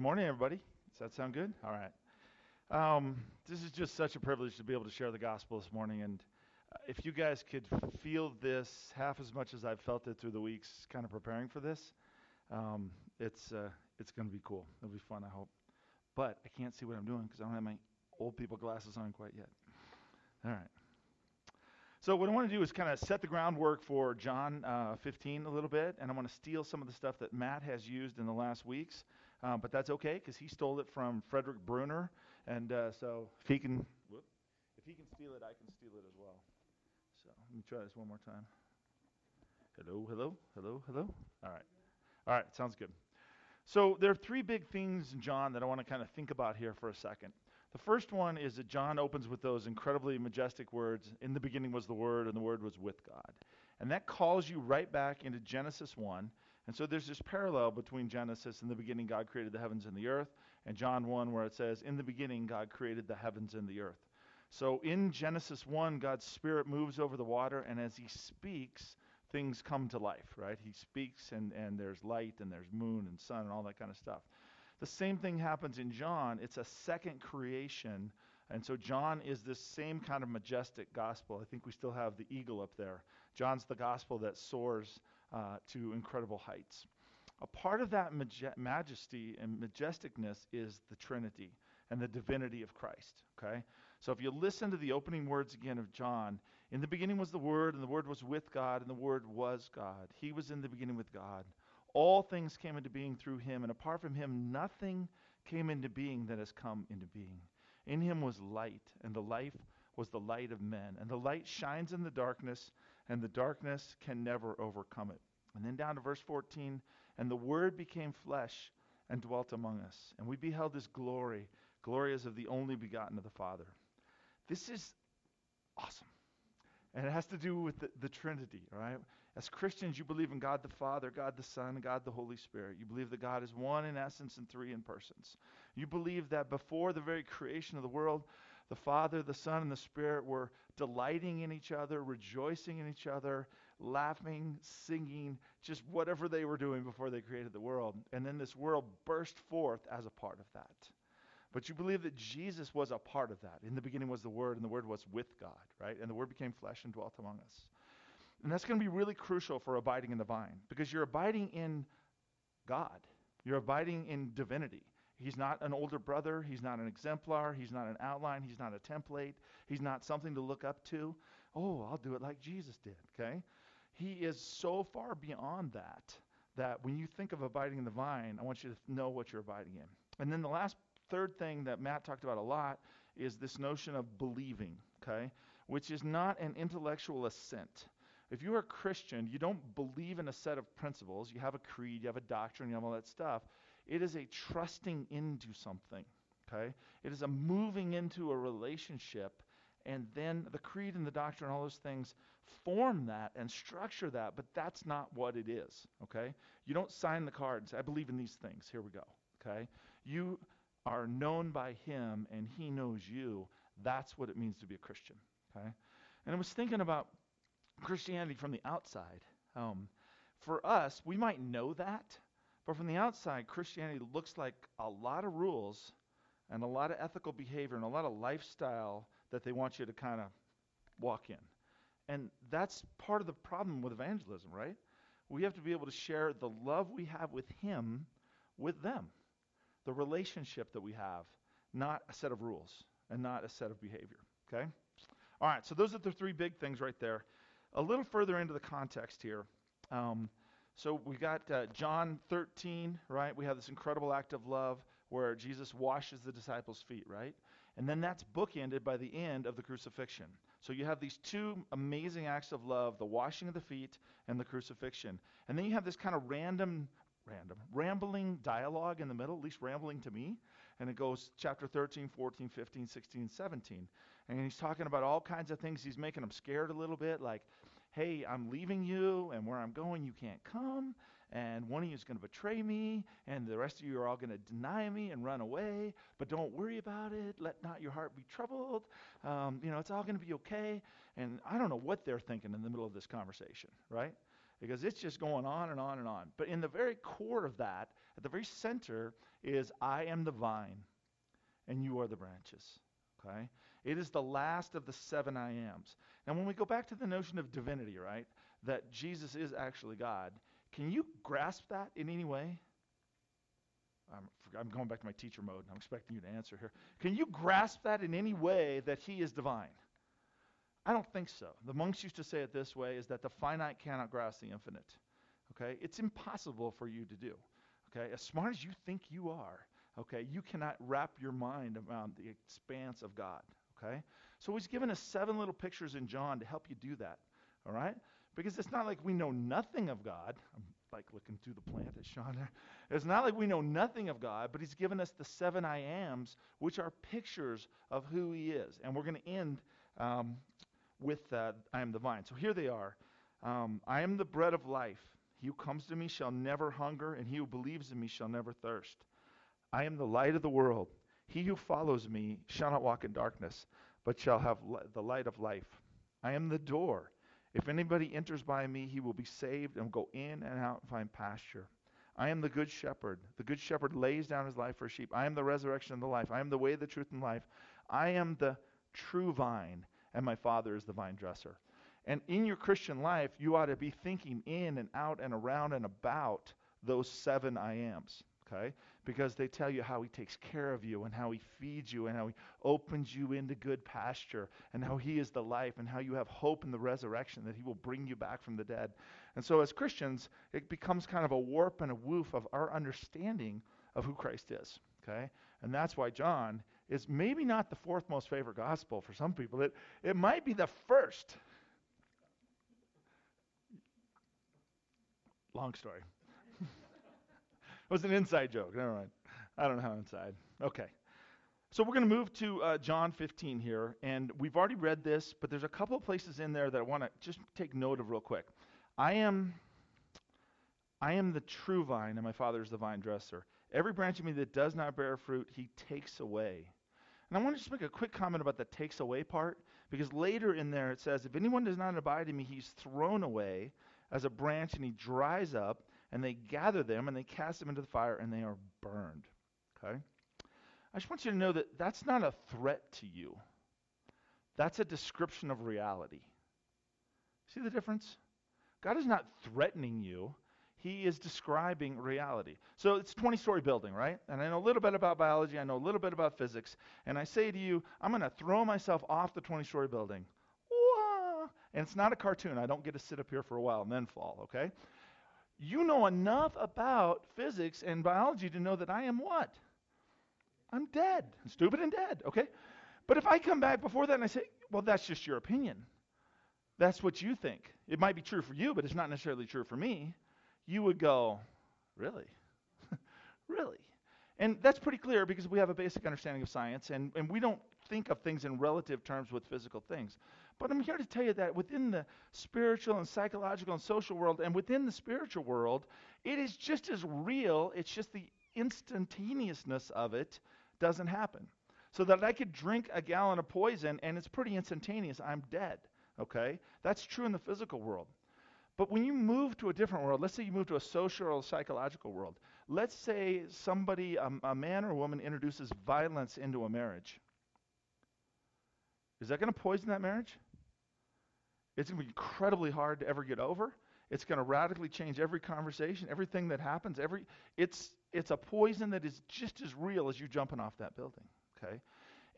good morning, everybody. Does that sound good? All right. Um, this is just such a privilege to be able to share the gospel this morning. And uh, if you guys could feel this half as much as I've felt it through the weeks, kind of preparing for this, um, it's uh, it's going to be cool. It'll be fun, I hope. But I can't see what I'm doing because I don't have my old people glasses on quite yet. All right. So what I want to do is kind of set the groundwork for John uh, 15 a little bit, and I want to steal some of the stuff that Matt has used in the last weeks, uh, but that's okay because he stole it from Frederick Bruner, and uh, so if he can, whoop, if he can steal it, I can steal it as well. So let me try this one more time. Hello, hello, hello, hello. All right, all right, sounds good. So there are three big things in John that I want to kind of think about here for a second. The first one is that John opens with those incredibly majestic words In the beginning was the Word, and the Word was with God. And that calls you right back into Genesis 1. And so there's this parallel between Genesis, in the beginning, God created the heavens and the earth, and John 1, where it says, In the beginning, God created the heavens and the earth. So in Genesis 1, God's Spirit moves over the water, and as He speaks, things come to life, right? He speaks, and, and there's light, and there's moon and sun, and all that kind of stuff. The same thing happens in John. It's a second creation. And so John is this same kind of majestic gospel. I think we still have the eagle up there. John's the gospel that soars uh, to incredible heights. A part of that maj- majesty and majesticness is the Trinity and the divinity of Christ. Okay? So if you listen to the opening words again of John, in the beginning was the Word, and the Word was with God, and the Word was God. He was in the beginning with God. All things came into being through him, and apart from him, nothing came into being that has come into being. In him was light, and the life was the light of men. And the light shines in the darkness, and the darkness can never overcome it. And then down to verse 14 And the Word became flesh and dwelt among us, and we beheld his glory, glory as of the only begotten of the Father. This is awesome. And it has to do with the, the Trinity, right? As Christians, you believe in God the Father, God the Son, God the Holy Spirit. You believe that God is one in essence and three in persons. You believe that before the very creation of the world, the Father, the Son, and the Spirit were delighting in each other, rejoicing in each other, laughing, singing, just whatever they were doing before they created the world. And then this world burst forth as a part of that. But you believe that Jesus was a part of that. In the beginning was the Word, and the Word was with God, right? And the Word became flesh and dwelt among us. And that's going to be really crucial for abiding in the vine because you're abiding in God, you're abiding in divinity. He's not an older brother. He's not an exemplar. He's not an outline. He's not a template. He's not something to look up to. Oh, I'll do it like Jesus did, okay? He is so far beyond that that when you think of abiding in the vine, I want you to know what you're abiding in. And then the last third thing that Matt talked about a lot is this notion of believing, okay? Which is not an intellectual assent. If you're a Christian, you don't believe in a set of principles. You have a creed, you have a doctrine, you have all that stuff. It is a trusting into something, okay? It is a moving into a relationship and then the creed and the doctrine, and all those things form that and structure that, but that's not what it is, okay? You don't sign the card and say, I believe in these things, here we go, okay? You are known by him and he knows you. That's what it means to be a Christian. Okay? And I was thinking about Christianity from the outside. Um, for us, we might know that, but from the outside, Christianity looks like a lot of rules and a lot of ethical behavior and a lot of lifestyle that they want you to kind of walk in. And that's part of the problem with evangelism, right? We have to be able to share the love we have with Him with them the relationship that we have, not a set of rules and not a set of behavior. Okay? All right, so those are the three big things right there. A little further into the context here. Um, so we got uh, John 13, right? We have this incredible act of love where Jesus washes the disciples' feet, right? And then that's bookended by the end of the crucifixion. So you have these two amazing acts of love the washing of the feet and the crucifixion. And then you have this kind of random random, rambling dialogue in the middle, at least rambling to me. And it goes chapter 13, 14, 15, 16, 17. And he's talking about all kinds of things. He's making them scared a little bit, like, hey, I'm leaving you, and where I'm going, you can't come. And one of you is going to betray me, and the rest of you are all going to deny me and run away. But don't worry about it. Let not your heart be troubled. Um, you know, it's all going to be okay. And I don't know what they're thinking in the middle of this conversation, right? because it's just going on and on and on. But in the very core of that, At the very center is I am the vine and you are the branches. Okay? It is the last of the seven I ams. And when we go back to the notion of divinity, right, that Jesus is actually God, can you grasp that in any way? I'm, I'm going back to my teacher mode. I'm expecting you to answer here. Can you grasp that in any way that he is divine? I don't think so. The monks used to say it this way is that the finite cannot grasp the infinite. Okay? It's impossible for you to do. Okay? As smart as you think you are, okay, you cannot wrap your mind around the expanse of God. Okay? So he's given us seven little pictures in John to help you do that. All right? Because it's not like we know nothing of God. I'm like looking through the plant at Sean there. It's not like we know nothing of God, but he's given us the seven I ams, which are pictures of who he is. And we're going to end um, with uh, I am the vine. So here they are. Um, I am the bread of life. He who comes to me shall never hunger, and he who believes in me shall never thirst. I am the light of the world. He who follows me shall not walk in darkness, but shall have li- the light of life. I am the door. If anybody enters by me, he will be saved and go in and out and find pasture. I am the good shepherd. The good shepherd lays down his life for sheep. I am the resurrection and the life. I am the way, the truth, and life. I am the true vine, and my Father is the vine dresser. And in your Christian life, you ought to be thinking in and out and around and about those seven I ams, okay? Because they tell you how he takes care of you and how he feeds you and how he opens you into good pasture and how he is the life and how you have hope in the resurrection that he will bring you back from the dead. And so as Christians, it becomes kind of a warp and a woof of our understanding of who Christ is, okay? And that's why John is maybe not the fourth most favorite gospel for some people. It, it might be the first Long story. It was an inside joke. Never mind. I don't know how inside. Okay. So we're going to move to uh, John 15 here, and we've already read this, but there's a couple of places in there that I want to just take note of real quick. I am, I am the true vine, and my Father is the vine dresser. Every branch of me that does not bear fruit, He takes away. And I want to just make a quick comment about the takes away part, because later in there it says, "If anyone does not abide in me, he's thrown away as a branch and he dries up, and they gather them and they cast them into the fire and they are burned. Okay? I just want you to know that that's not a threat to you. That's a description of reality. See the difference? God is not threatening you. He is describing reality. So it's a 20 story building, right? And I know a little bit about biology, I know a little bit about physics, and I say to you, I'm going to throw myself off the 20 story building. And it's not a cartoon. I don't get to sit up here for a while and then fall, okay? You know enough about physics and biology to know that I am what? I'm dead. Stupid and dead, okay? But if I come back before that and I say, well, that's just your opinion. That's what you think. It might be true for you, but it's not necessarily true for me. You would go, really? really? And that's pretty clear because we have a basic understanding of science and, and we don't think of things in relative terms with physical things. But I'm here to tell you that within the spiritual and psychological and social world, and within the spiritual world, it is just as real. It's just the instantaneousness of it doesn't happen. So that I could drink a gallon of poison and it's pretty instantaneous. I'm dead. Okay? That's true in the physical world. But when you move to a different world, let's say you move to a social or psychological world. Let's say somebody, um, a man or a woman, introduces violence into a marriage. Is that going to poison that marriage? It's going to be incredibly hard to ever get over. It's going to radically change every conversation, everything that happens. Every it's it's a poison that is just as real as you jumping off that building. Okay,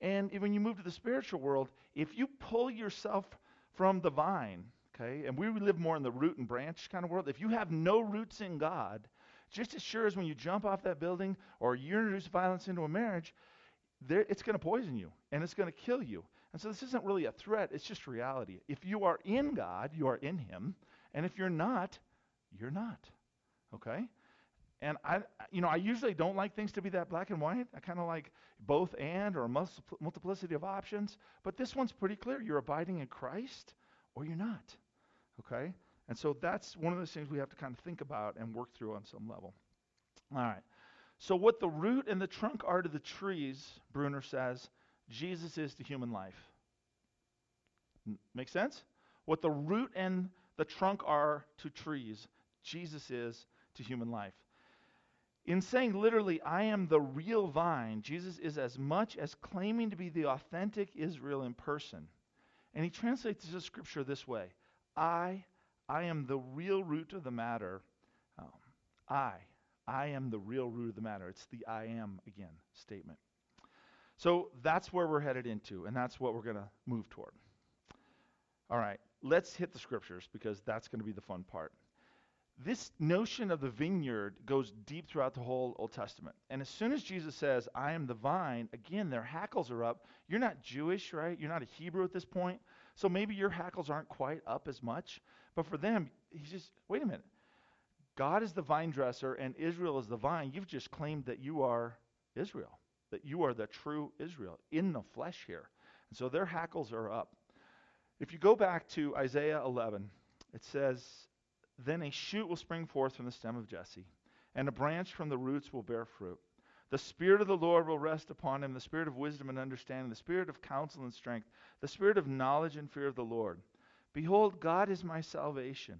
and when you move to the spiritual world, if you pull yourself from the vine, okay, and we live more in the root and branch kind of world. If you have no roots in God, just as sure as when you jump off that building or you introduce violence into a marriage, there, it's going to poison you and it's going to kill you. And so this isn't really a threat, it's just reality. If you are in God, you are in Him. And if you're not, you're not. Okay? And I, you know, I usually don't like things to be that black and white. I kind of like both and or multiplicity of options. But this one's pretty clear. You're abiding in Christ or you're not. Okay? And so that's one of those things we have to kind of think about and work through on some level. All right. So, what the root and the trunk are to the trees, Bruner says, Jesus is to human life. Make sense? What the root and the trunk are to trees, Jesus is to human life. In saying literally, I am the real vine, Jesus is as much as claiming to be the authentic Israel in person. And he translates the scripture this way I, I am the real root of the matter. Um, I, I am the real root of the matter. It's the I am again statement. So that's where we're headed into, and that's what we're going to move toward. All right, let's hit the scriptures because that's going to be the fun part. This notion of the vineyard goes deep throughout the whole Old Testament. And as soon as Jesus says, I am the vine, again, their hackles are up. You're not Jewish, right? You're not a Hebrew at this point. So maybe your hackles aren't quite up as much. But for them, he's just, wait a minute. God is the vine dresser and Israel is the vine. You've just claimed that you are Israel, that you are the true Israel in the flesh here. And so their hackles are up. If you go back to Isaiah 11, it says, Then a shoot will spring forth from the stem of Jesse, and a branch from the roots will bear fruit. The Spirit of the Lord will rest upon him the Spirit of wisdom and understanding, the Spirit of counsel and strength, the Spirit of knowledge and fear of the Lord. Behold, God is my salvation.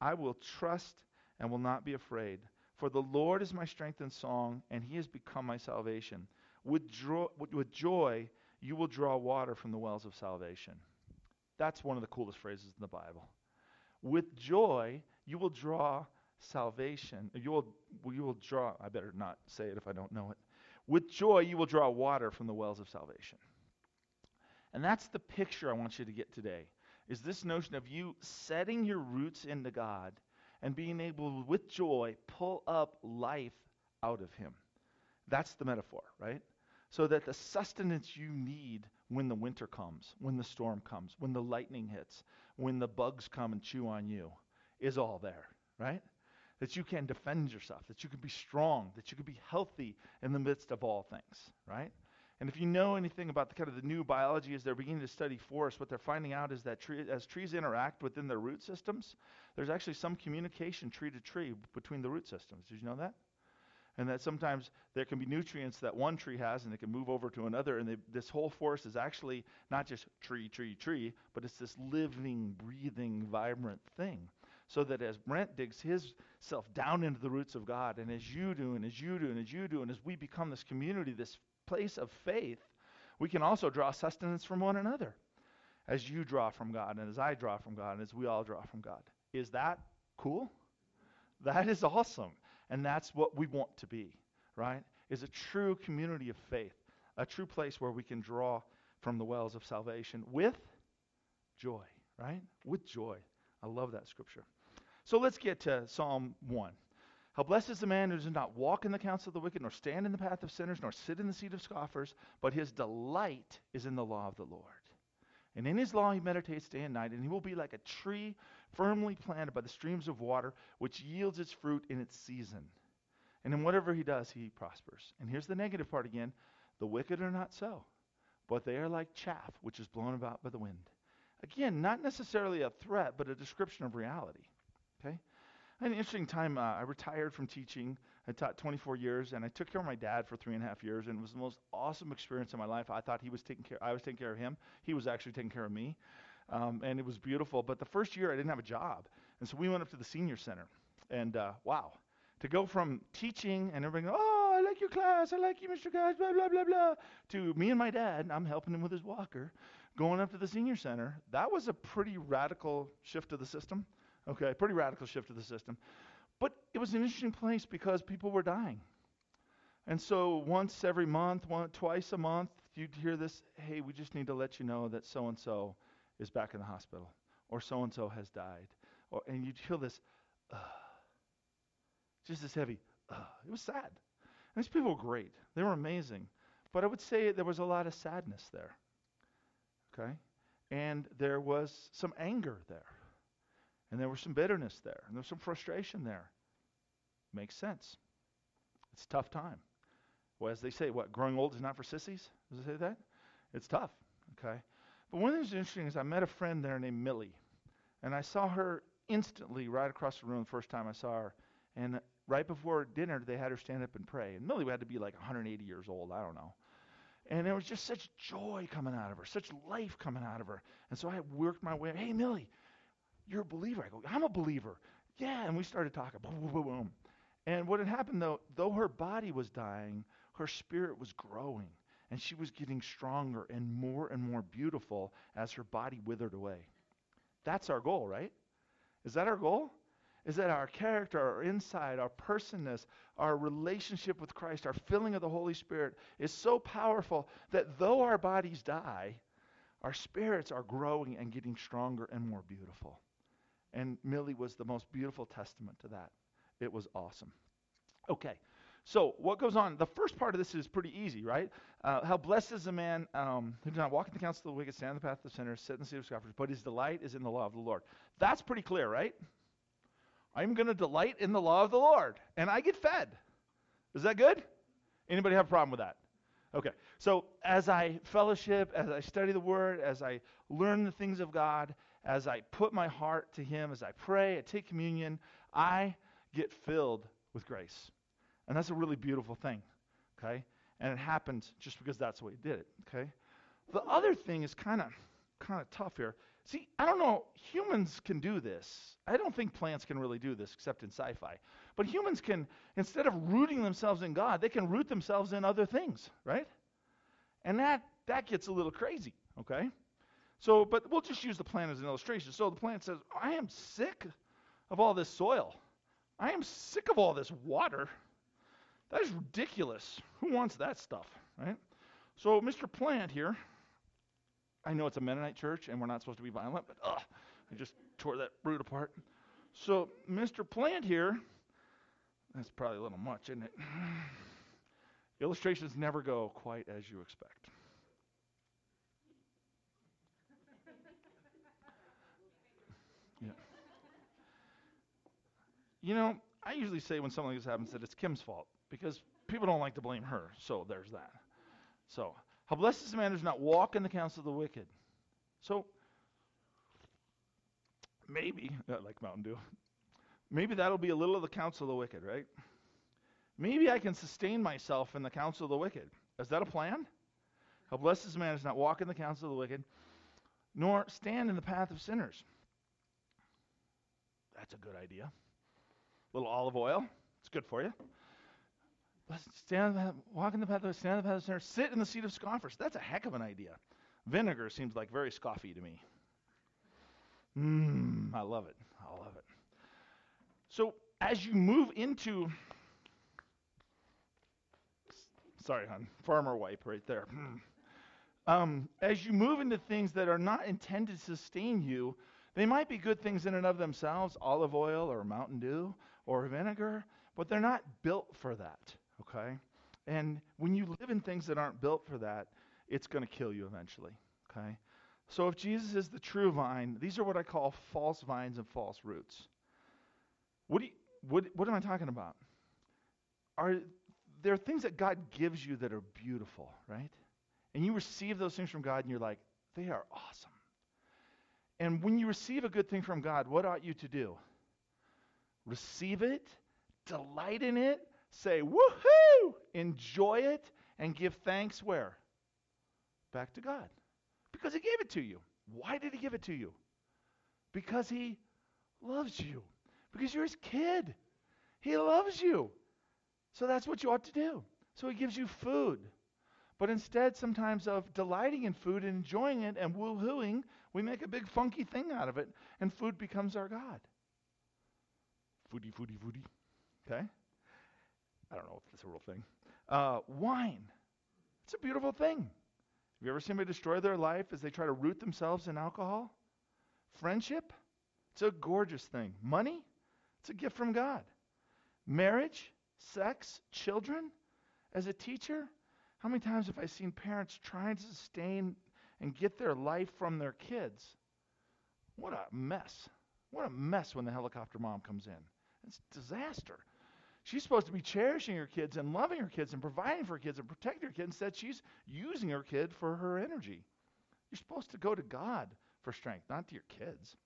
I will trust and will not be afraid. For the Lord is my strength and song, and he has become my salvation. With, dro- with joy, you will draw water from the wells of salvation. That's one of the coolest phrases in the Bible. With joy, you will draw salvation. You will, you will draw, I better not say it if I don't know it. With joy, you will draw water from the wells of salvation. And that's the picture I want you to get today. Is this notion of you setting your roots into God and being able, with joy, pull up life out of Him. That's the metaphor, right? So that the sustenance you need when the winter comes, when the storm comes, when the lightning hits, when the bugs come and chew on you, is all there, right? That you can defend yourself, that you can be strong, that you can be healthy in the midst of all things, right? And if you know anything about the kind of the new biology as they're beginning to study forests, what they're finding out is that tree, as trees interact within their root systems, there's actually some communication tree to tree between the root systems. Did you know that? And that sometimes there can be nutrients that one tree has and it can move over to another. And they, this whole forest is actually not just tree, tree, tree, but it's this living, breathing, vibrant thing. So that as Brent digs himself down into the roots of God, and as you do, and as you do, and as you do, and as we become this community, this place of faith, we can also draw sustenance from one another as you draw from God, and as I draw from God, and as we all draw from God. Is that cool? That is awesome. And that's what we want to be, right? Is a true community of faith, a true place where we can draw from the wells of salvation with joy, right? With joy. I love that scripture. So let's get to Psalm 1. How blessed is the man who does not walk in the counsel of the wicked, nor stand in the path of sinners, nor sit in the seat of scoffers, but his delight is in the law of the Lord. And in his law he meditates day and night, and he will be like a tree firmly planted by the streams of water, which yields its fruit in its season. And in whatever he does, he prospers. And here's the negative part again the wicked are not so, but they are like chaff, which is blown about by the wind. Again, not necessarily a threat, but a description of reality. Okay? An interesting time. Uh, I retired from teaching. I taught 24 years, and I took care of my dad for three and a half years, and it was the most awesome experience of my life. I thought he was taking care. I was taking care of him. He was actually taking care of me, um, and it was beautiful. But the first year, I didn't have a job, and so we went up to the senior center, and uh, wow, to go from teaching and everybody, going, oh, I like your class, I like you, Mr. Guys, blah blah blah blah, to me and my dad. I'm helping him with his walker, going up to the senior center. That was a pretty radical shift of the system. Okay, pretty radical shift of the system. But it was an interesting place because people were dying. And so once every month, one, twice a month, you'd hear this, hey, we just need to let you know that so and so is back in the hospital, or so and so has died. Or, and you'd feel this, uh, just this heavy, uh, it was sad. And these people were great, they were amazing. But I would say there was a lot of sadness there. Okay? And there was some anger there. And there was some bitterness there, and there was some frustration there. Makes sense. It's a tough time. Well, as they say, what, growing old is not for sissies? Does it say that? It's tough, okay? But one of the things interesting is I met a friend there named Millie, and I saw her instantly right across the room the first time I saw her. And right before dinner, they had her stand up and pray. And Millie had to be like 180 years old, I don't know. And there was just such joy coming out of her, such life coming out of her. And so I worked my way, hey, Millie, you're a believer. I go, I'm a believer. Yeah. And we started talking. Boom, boom, boom. boom. And what had happened, though, though her body was dying, her spirit was growing. And she was getting stronger and more and more beautiful as her body withered away. That's our goal, right? Is that our goal? Is that our character, our inside, our personness, our relationship with Christ, our filling of the Holy Spirit is so powerful that though our bodies die, our spirits are growing and getting stronger and more beautiful. And Millie was the most beautiful testament to that. It was awesome. Okay, so what goes on? The first part of this is pretty easy, right? Uh, how blessed is the man um, who does not walk in the counsel of the wicked, stand in the path of the sinners, sit in the seat of scoffers, but his delight is in the law of the Lord. That's pretty clear, right? I'm going to delight in the law of the Lord, and I get fed. Is that good? Anybody have a problem with that? Okay. So as I fellowship, as I study the Word, as I learn the things of God, as I put my heart to Him, as I pray, I take communion, I get filled with grace. And that's a really beautiful thing. Okay? And it happens just because that's the way He did it. Okay? The other thing is kind of kind of tough here. See, I don't know, humans can do this. I don't think plants can really do this except in sci fi. But humans can, instead of rooting themselves in God, they can root themselves in other things, right? And that, that gets a little crazy, okay? So, but we'll just use the plant as an illustration. So the plant says, I am sick of all this soil. I am sick of all this water. That is ridiculous. Who wants that stuff, right? So, Mr. Plant here, I know it's a Mennonite church and we're not supposed to be violent, but ugh, I just tore that root apart. So, Mr. Plant here, that's probably a little much, isn't it? Illustrations never go quite as you expect. Yeah. You know, I usually say when something like this happens that it's Kim's fault because people don't like to blame her. So there's that. So, how blessed is the man who does not walk in the counsel of the wicked. So, maybe, like Mountain Dew, maybe that'll be a little of the counsel of the wicked, right? Maybe I can sustain myself in the counsel of the wicked. Is that a plan? How blessed is the man who does not walk in the counsel of the wicked, nor stand in the path of sinners. That's a good idea. A little olive oil, it's good for you. Stand, walk in the path of stand in the path of sinners, sit in the seat of scoffers. That's a heck of an idea. Vinegar seems like very scoffy to me. Mmm, I love it. I love it. So as you move into Sorry, hon. Farmer wipe right there. Hmm. um, as you move into things that are not intended to sustain you, they might be good things in and of themselves, olive oil or Mountain Dew or vinegar, but they're not built for that, okay? And when you live in things that aren't built for that, it's going to kill you eventually, okay? So if Jesus is the true vine, these are what I call false vines and false roots. What, do you, what, what am I talking about? Are there are things that God gives you that are beautiful, right? And you receive those things from God and you're like, they are awesome. And when you receive a good thing from God, what ought you to do? Receive it, delight in it, say, woohoo, enjoy it, and give thanks where? Back to God. Because He gave it to you. Why did He give it to you? Because He loves you. Because you're His kid. He loves you. So that's what you ought to do. So he gives you food. But instead, sometimes of delighting in food and enjoying it and woohooing, we make a big funky thing out of it, and food becomes our God. Foodie, foodie, foodie. Okay? I don't know if that's a real thing. Uh, wine. It's a beautiful thing. Have you ever seen anybody destroy their life as they try to root themselves in alcohol? Friendship. It's a gorgeous thing. Money. It's a gift from God. Marriage sex, children, as a teacher, how many times have I seen parents trying to sustain and get their life from their kids? What a mess. What a mess when the helicopter mom comes in. It's disaster. She's supposed to be cherishing her kids and loving her kids and providing for her kids and protecting her kids. Instead, she's using her kid for her energy. You're supposed to go to God for strength, not to your kids.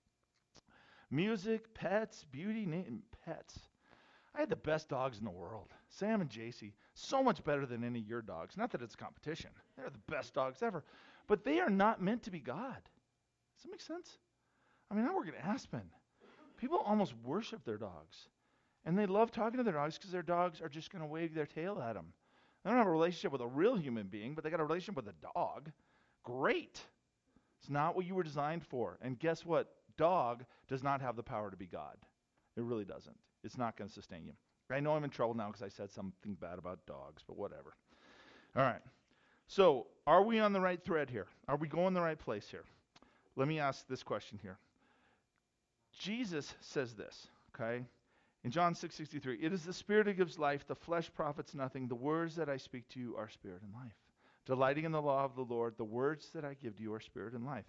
Music, pets, beauty, name, pets. I had the best dogs in the world. Sam and JC, so much better than any of your dogs. Not that it's competition. They're the best dogs ever. But they are not meant to be God. Does that make sense? I mean, I work at Aspen. People almost worship their dogs. And they love talking to their dogs because their dogs are just going to wave their tail at them. They don't have a relationship with a real human being, but they got a relationship with a dog. Great. It's not what you were designed for. And guess what? Dog does not have the power to be God. It really doesn't. It's not going to sustain you. I know I'm in trouble now because I said something bad about dogs, but whatever. All right. So, are we on the right thread here? Are we going the right place here? Let me ask this question here. Jesus says this, okay? In John 6:63, "It is the spirit who gives life, the flesh profits nothing. The words that I speak to you are spirit and life." Delighting in the law of the Lord, the words that I give to you are spirit and life.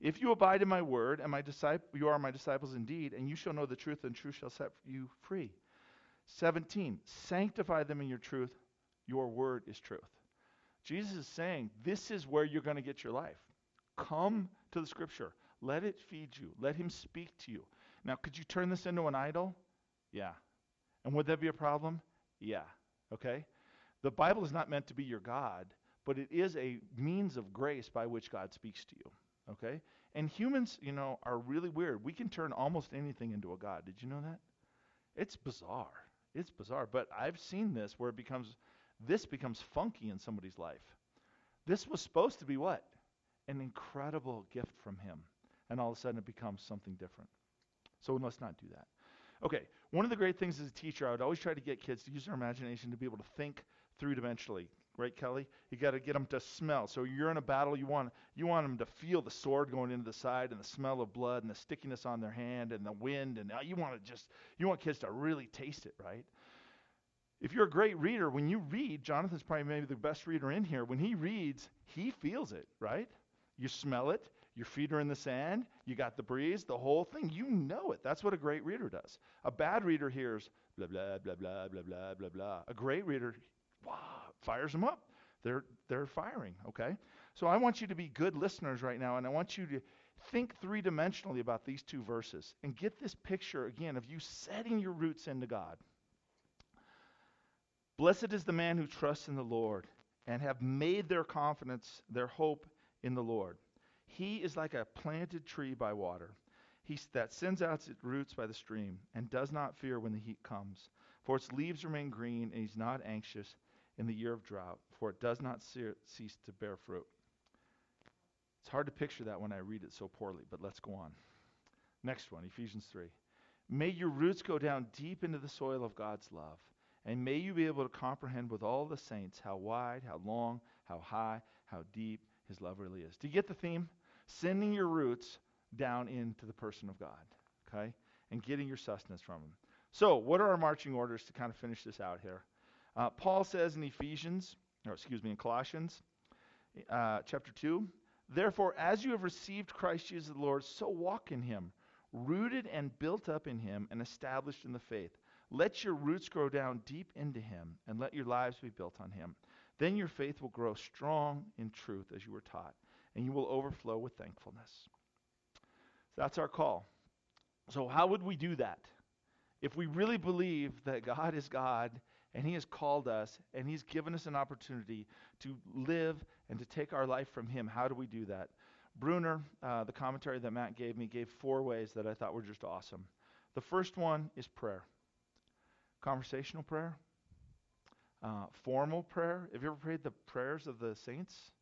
If you abide in my word, and my disciple, you are my disciples indeed, and you shall know the truth, and truth shall set you free. 17, sanctify them in your truth. Your word is truth. Jesus is saying, this is where you're going to get your life. Come to the scripture. Let it feed you. Let him speak to you. Now, could you turn this into an idol? Yeah. And would that be a problem? Yeah. Okay? The Bible is not meant to be your God, but it is a means of grace by which God speaks to you. Okay? And humans, you know, are really weird. We can turn almost anything into a God. Did you know that? It's bizarre. It's bizarre. But I've seen this where it becomes this becomes funky in somebody's life. This was supposed to be what? An incredible gift from him. And all of a sudden it becomes something different. So must not do that. Okay, one of the great things as a teacher, I would always try to get kids to use their imagination to be able to think three dimensionally. Right, Kelly? You got to get them to smell. So you're in a battle, you want you want them to feel the sword going into the side and the smell of blood and the stickiness on their hand and the wind and uh, you want to just you want kids to really taste it, right? If you're a great reader, when you read, Jonathan's probably maybe the best reader in here. When he reads, he feels it, right? You smell it. Your feet are in the sand. You got the breeze, the whole thing. You know it. That's what a great reader does. A bad reader hears blah, blah, blah, blah, blah, blah, blah, blah. A great reader, wow, fires them up. They're, they're firing, okay? So I want you to be good listeners right now, and I want you to think three dimensionally about these two verses and get this picture again of you setting your roots into God. Blessed is the man who trusts in the Lord and have made their confidence, their hope in the Lord. He is like a planted tree by water. He that sends out its roots by the stream and does not fear when the heat comes. For its leaves remain green, and he's not anxious in the year of drought, for it does not cease to bear fruit. It's hard to picture that when I read it so poorly, but let's go on. Next one, Ephesians 3. May your roots go down deep into the soil of God's love and may you be able to comprehend with all the saints how wide, how long, how high, how deep his love really is. Do you get the theme? Sending your roots down into the person of God, okay? And getting your sustenance from him. So, what are our marching orders to kind of finish this out here? Uh, Paul says in Ephesians, or excuse me, in Colossians uh, chapter 2, Therefore, as you have received Christ Jesus the Lord, so walk in him, rooted and built up in him, and established in the faith let your roots grow down deep into Him, and let your lives be built on Him. Then your faith will grow strong in truth as you were taught, and you will overflow with thankfulness. So That's our call. So, how would we do that? If we really believe that God is God and He has called us and He's given us an opportunity to live and to take our life from Him, how do we do that? Bruner, uh, the commentary that Matt gave me, gave four ways that I thought were just awesome. The first one is prayer. Conversational prayer, uh, formal prayer. Have you ever prayed the prayers of the saints?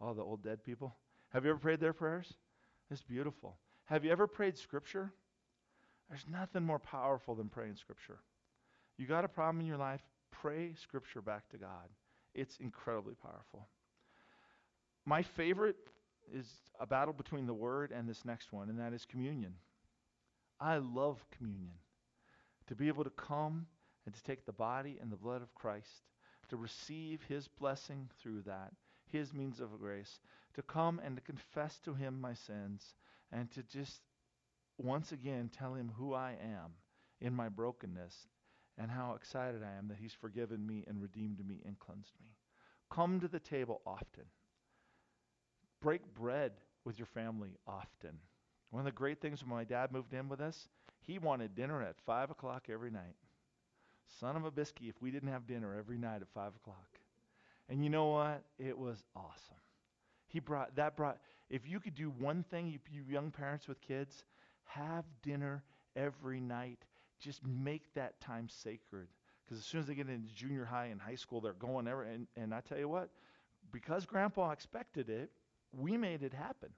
All the old dead people. Have you ever prayed their prayers? It's beautiful. Have you ever prayed scripture? There's nothing more powerful than praying scripture. You got a problem in your life, pray scripture back to God. It's incredibly powerful. My favorite is a battle between the word and this next one, and that is communion. I love communion. To be able to come and to take the body and the blood of Christ, to receive his blessing through that, his means of grace, to come and to confess to him my sins, and to just once again tell him who I am in my brokenness and how excited I am that he's forgiven me and redeemed me and cleansed me. Come to the table often. Break bread with your family often. One of the great things when my dad moved in with us, he wanted dinner at 5 o'clock every night. Son of a biscuit if we didn't have dinner every night at 5 o'clock. And you know what? It was awesome. He brought, that brought, if you could do one thing, you, you young parents with kids, have dinner every night. just make that time sacred. Because as soon as they get into junior high and high school, they're going there. And, and I tell you what, because grandpa expected it, we made it happen.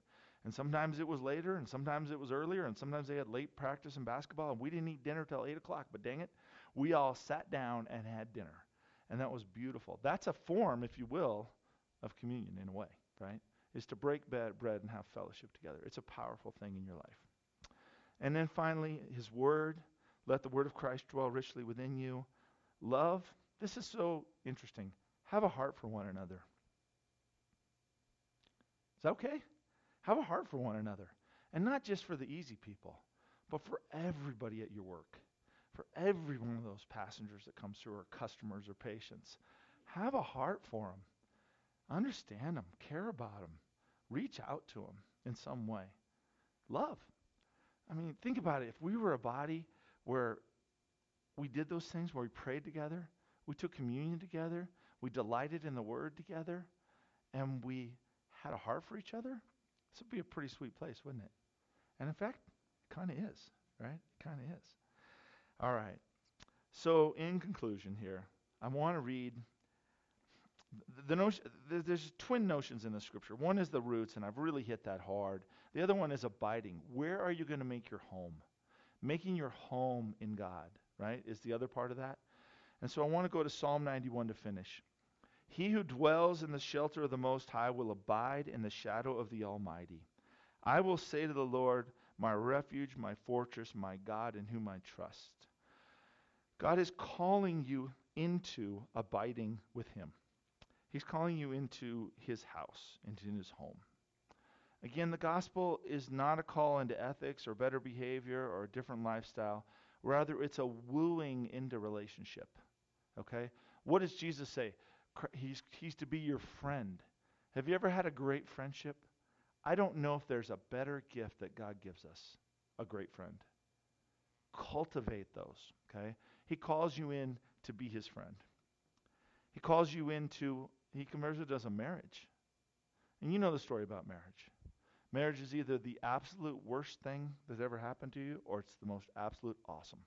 And sometimes it was later, and sometimes it was earlier, and sometimes they had late practice in basketball, and we didn't eat dinner till 8 o'clock. But dang it, we all sat down and had dinner. And that was beautiful. That's a form, if you will, of communion in a way, right? Is to break bread and have fellowship together. It's a powerful thing in your life. And then finally, his word. Let the word of Christ dwell richly within you. Love. This is so interesting. Have a heart for one another. Is that okay? Have a heart for one another. And not just for the easy people, but for everybody at your work, for every one of those passengers that comes through, or customers or patients. Have a heart for them. Understand them. Care about them. Reach out to them in some way. Love. I mean, think about it. If we were a body where we did those things, where we prayed together, we took communion together, we delighted in the Word together, and we had a heart for each other, this would be a pretty sweet place, wouldn't it? And in fact, it kind of is, right? It kind of is. All right. So, in conclusion, here, I want to read the, notion. There's twin notions in the scripture. One is the roots, and I've really hit that hard. The other one is abiding. Where are you going to make your home? Making your home in God, right? Is the other part of that. And so I want to go to Psalm 91 to finish. He who dwells in the shelter of the Most High will abide in the shadow of the Almighty. I will say to the Lord, my refuge, my fortress, my God in whom I trust. God is calling you into abiding with Him. He's calling you into His house, into His home. Again, the gospel is not a call into ethics or better behavior or a different lifestyle. Rather, it's a wooing into relationship. Okay? What does Jesus say? He's, he's to be your friend. Have you ever had a great friendship? I don't know if there's a better gift that God gives us a great friend. Cultivate those, okay? He calls you in to be his friend. He calls you into, he it as a marriage. And you know the story about marriage. Marriage is either the absolute worst thing that's ever happened to you or it's the most absolute awesome.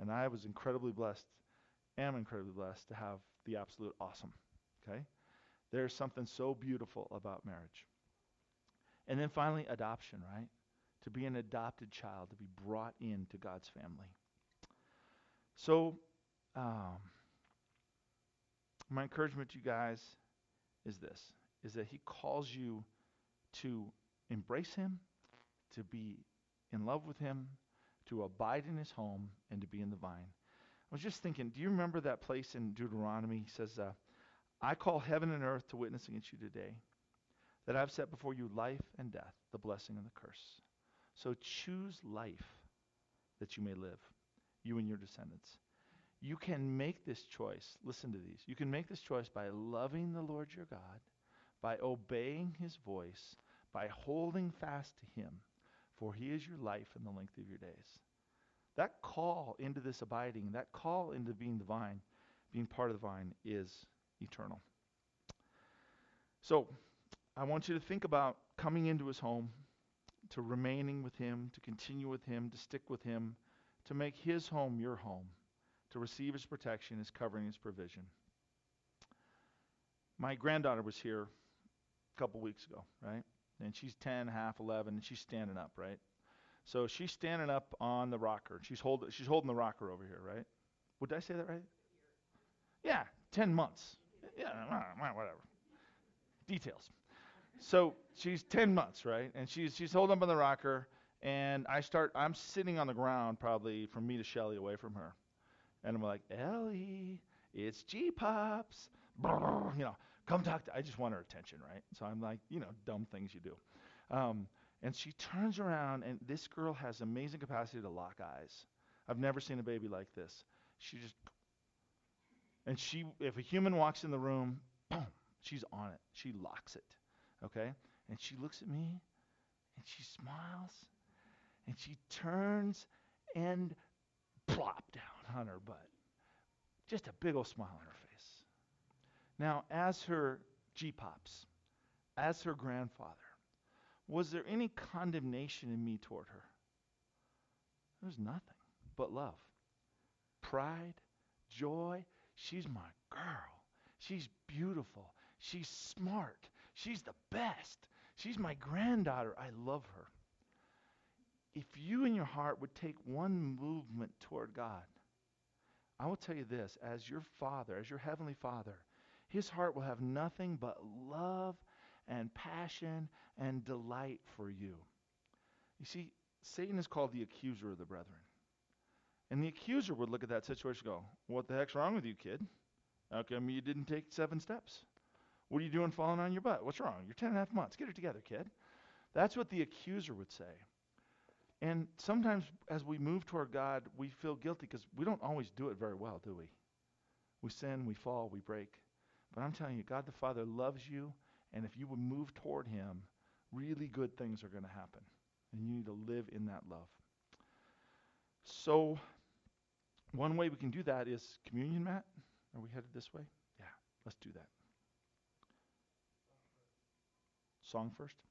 And I was incredibly blessed, am incredibly blessed to have the absolute awesome. Okay? There's something so beautiful about marriage. And then finally, adoption, right? To be an adopted child, to be brought into God's family. So, um, my encouragement to you guys is this is that he calls you to embrace him, to be in love with him, to abide in his home, and to be in the vine. I was just thinking, do you remember that place in Deuteronomy? He says, uh, I call heaven and earth to witness against you today that I've set before you life and death, the blessing and the curse. So choose life that you may live, you and your descendants. You can make this choice. Listen to these. You can make this choice by loving the Lord your God, by obeying his voice, by holding fast to him, for he is your life and the length of your days. That call into this abiding, that call into being the vine, being part of the vine, is eternal. So, I want you to think about coming into his home, to remaining with him, to continue with him, to stick with him, to make his home your home, to receive his protection, his covering, his provision. My granddaughter was here a couple weeks ago, right? And she's 10, half 11, and she's standing up, right? So she's standing up on the rocker. She's holding she's holding the rocker over here, right? Would I say that right? Yeah, 10 months. Yeah, uh, uh, whatever. Details. So she's 10 months, right? And she's she's holding up on the rocker and I start I'm sitting on the ground probably from me to Shelly away from her. And I'm like, "Ellie, it's G-Pops." You know, come talk to I just want her attention, right? So I'm like, you know, dumb things you do. Um, and she turns around, and this girl has amazing capacity to lock eyes. I've never seen a baby like this. She just, and she, if a human walks in the room, boom, she's on it. She locks it, okay? And she looks at me, and she smiles, and she turns and plop down on her butt. Just a big old smile on her face. Now, as her G pops, as her grandfather, was there any condemnation in me toward her? There was nothing. but love. Pride, joy, she's my girl. She's beautiful. She's smart. She's the best. She's my granddaughter. I love her. If you in your heart would take one movement toward God, I will tell you this as your Father, as your Heavenly Father, His heart will have nothing but love and passion and delight for you. You see, Satan is called the accuser of the brethren. And the accuser would look at that situation and go, What the heck's wrong with you, kid? How come you didn't take seven steps? What are you doing falling on your butt? What's wrong? You're ten and a half months. Get it together, kid. That's what the accuser would say. And sometimes as we move toward God, we feel guilty because we don't always do it very well, do we? We sin, we fall, we break. But I'm telling you, God the Father loves you, and if you would move toward Him, really good things are going to happen. And you need to live in that love. So, one way we can do that is communion, Matt. Are we headed this way? Yeah, let's do that. Song first.